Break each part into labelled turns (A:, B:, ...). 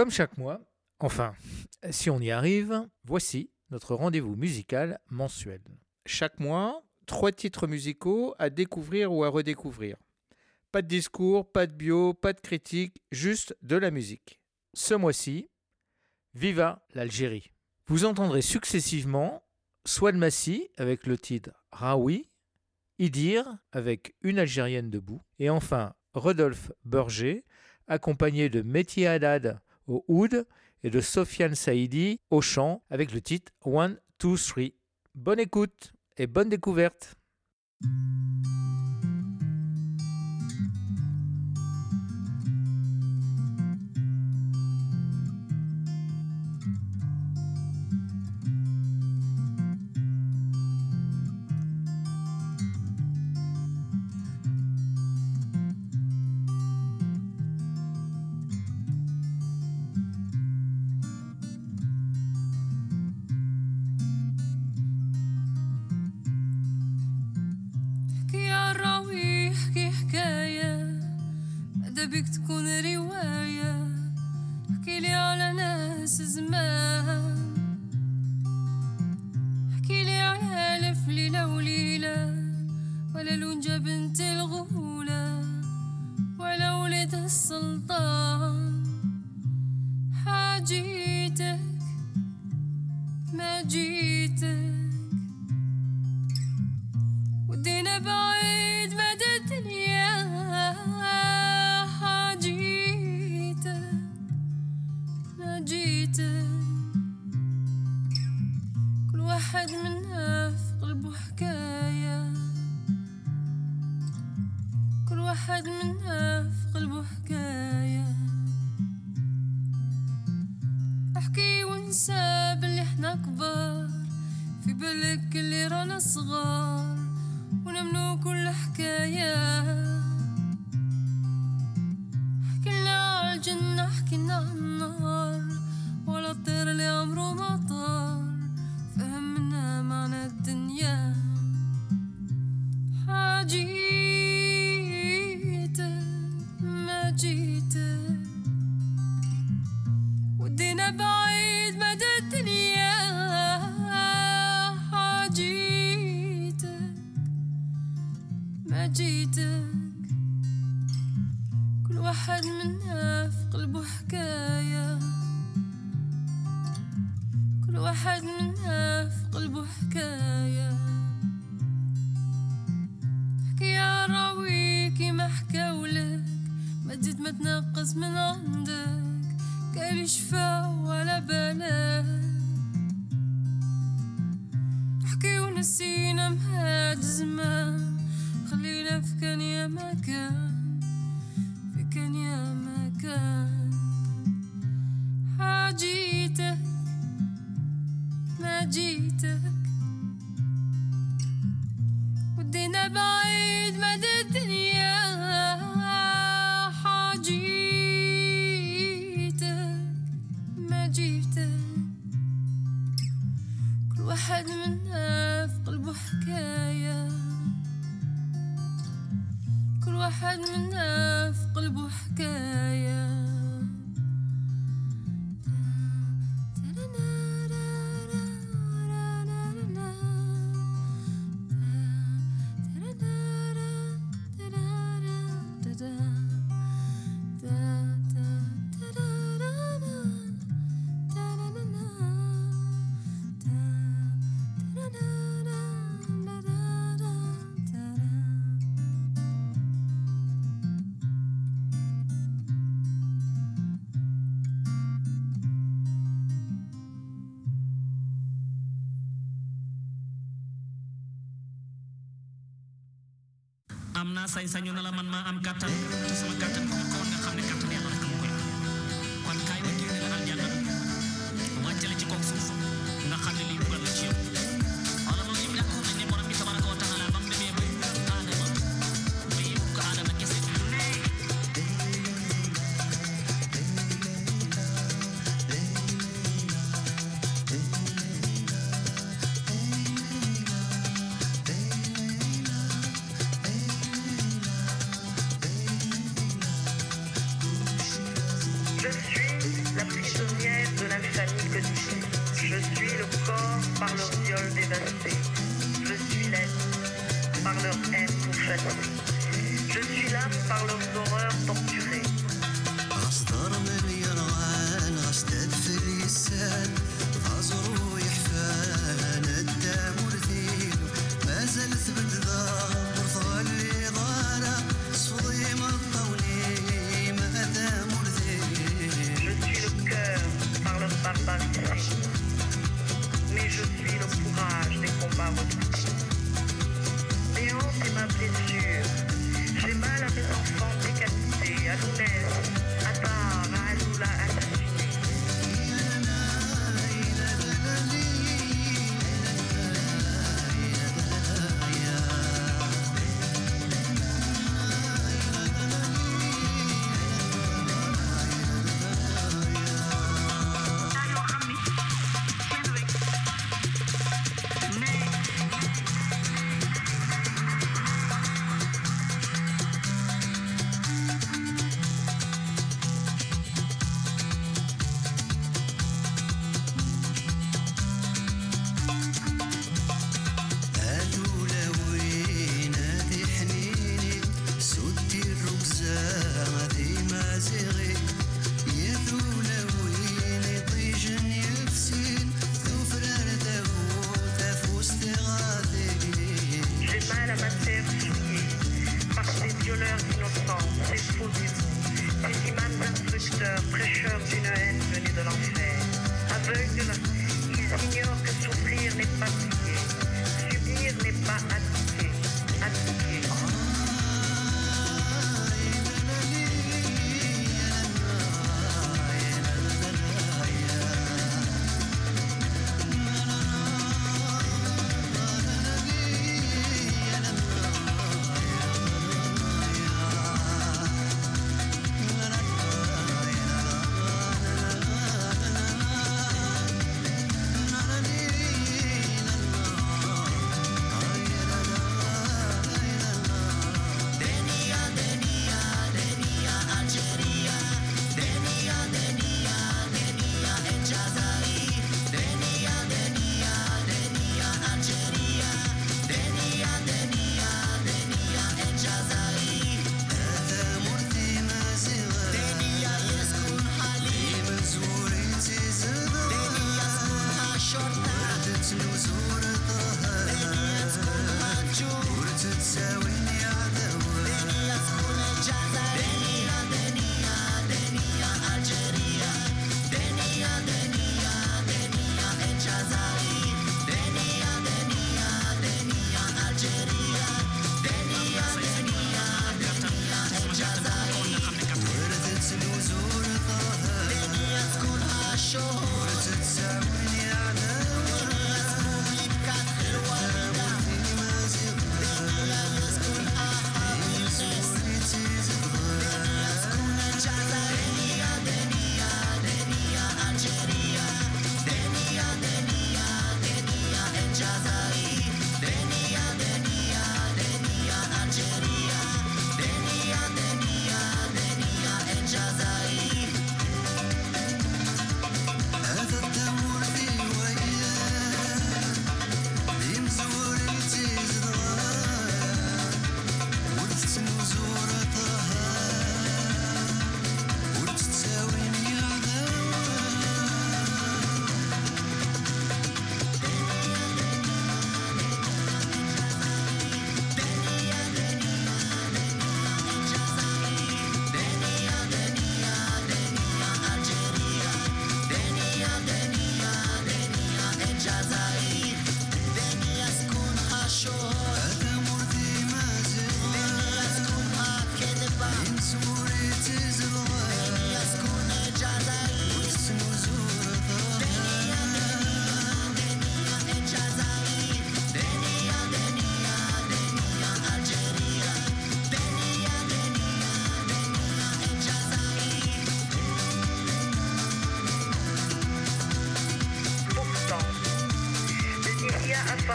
A: Comme chaque mois, enfin, si on y arrive, voici notre rendez-vous musical mensuel. Chaque mois, trois titres musicaux à découvrir ou à redécouvrir. Pas de discours, pas de bio, pas de critique, juste de la musique. Ce mois-ci, Viva l'Algérie. Vous entendrez successivement Swad Massi avec le titre Raoui, Idir avec Une Algérienne debout, et enfin Rodolphe Burger, accompagné de Métier Haddad au oud et de Sofiane Saïdi au chant avec le titre One, Two, Three. Bonne écoute et bonne découverte.
B: السلطان واحد منا في قلبه حكاية أحكي وانسى باللي إحنا كبار في بالك اللي رانا صغار ونمنو كل حكاية ما تزيد ما تنقص من عندك. قال شفا ولا بلاك. حكي ونسينا مهاد زمان. خلينا في كان يا مكان. في كان يا مكان. حاجيتك ما جيتك. ودينا بعيد مدى I don't know.
C: Am naa sañ-sañu na la man maa am kàttan. Sama kàttan ko nga xam
D: Je suis le corps par leur viol dévasté. Je suis l'être par leur haine tout.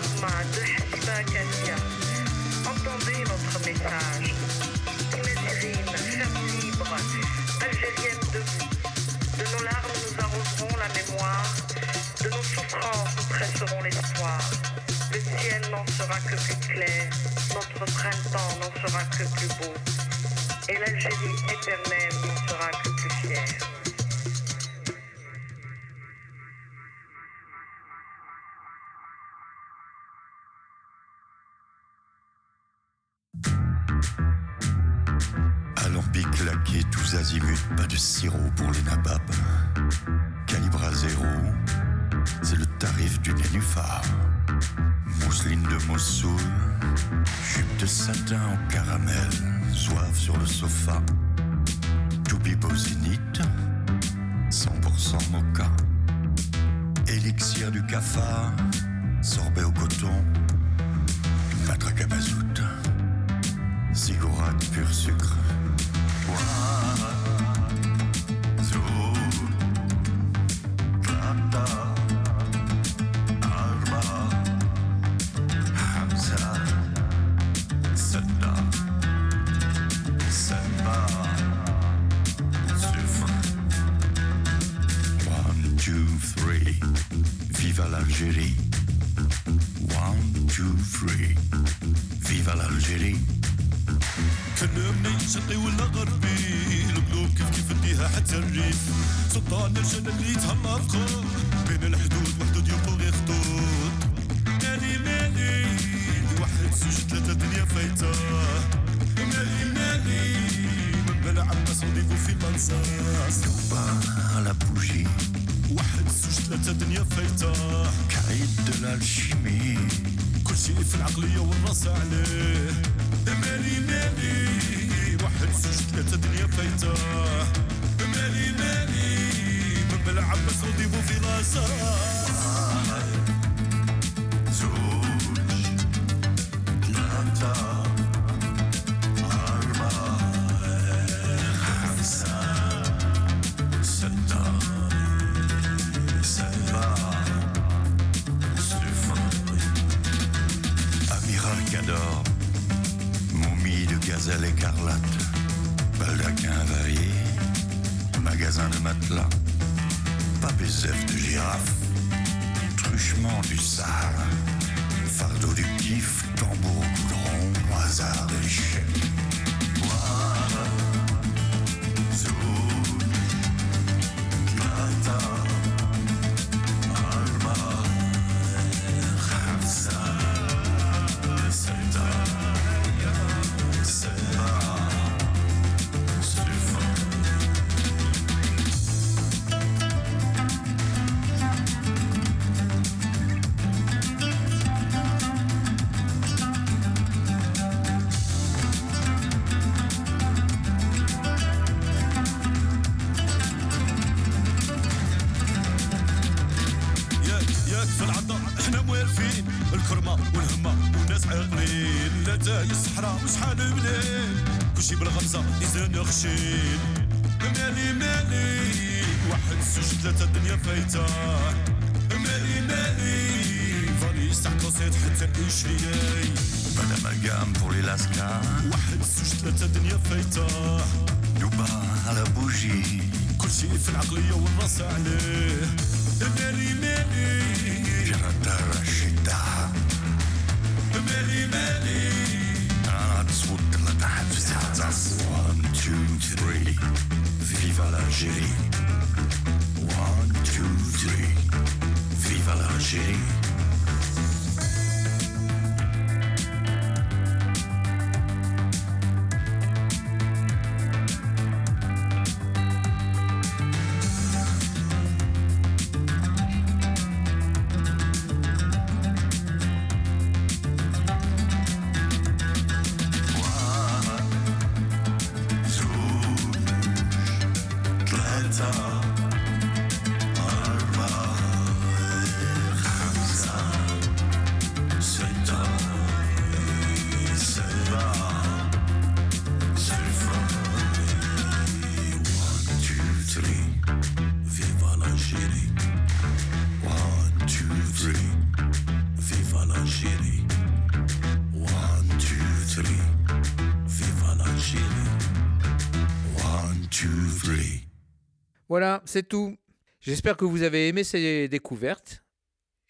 D: De Entendez notre message. Femme libre, algérienne debout. De nos larmes, nous arroserons la mémoire. De nos souffrances, nous presserons l'espoir. Le ciel n'en sera que plus clair. Notre printemps n'en sera que plus beau. Et l'Algérie éternelle n'en sera que plus fière.
E: De satin en caramel, soif sur le sofa. Toubibo zénith, 100% mocha. Élixir du cafard, sorbet au coton, matraque à mazout, ziggourate pur sucre.
F: شرقي ولا غربي. القلوب كيف كيف نديها حتى الريف. سلطان الجنة اللي فخور بين الحدود وحدود يبقوا غير خطوط مالي مالي واحد زوج ثلاثة دنيا فايتة. مالي مالي من بلا عباس وديفو في المنصاص
E: à la bougie,
F: واحد زوج ثلاثة دنيا فايتة.
E: caïd de l'alchimie.
F: كل شيء في العقلية والرأس عليه. مالي مالي سجدت كانت الدنيا فايتة مالي مالي من بلا عباس رونديفو في
E: لاصال fardeau du kiff, tambour goudron, hasard de
F: خمسة إذن أخشين مالي مالي واحد سوش ثلاثة الدنيا فايتة مالي مالي فاليس تحت رصيد حتى الإشرياي
E: أنا مقام طولي لاسكا
F: واحد زوج ثلاثة الدنيا فايتة
E: دوبا على بوجي
F: كل شيء في العقلية والراس عليه مالي مالي
E: جرى One, two, three, viva l'Algérie. One, two, three, viva l'Algérie.
A: Voilà, c'est tout. J'espère que vous avez aimé ces découvertes.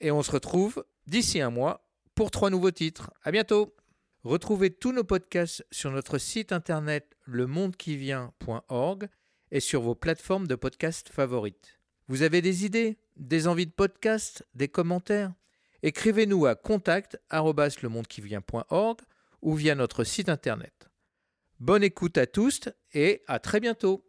A: Et on se retrouve d'ici un mois pour trois nouveaux titres. À bientôt Retrouvez tous nos podcasts sur notre site internet lemondequivient.org et sur vos plateformes de podcast favorites. Vous avez des idées, des envies de podcast, des commentaires? Écrivez-nous à contact@lemondequivient.org ou via notre site internet. Bonne écoute à tous et à très bientôt.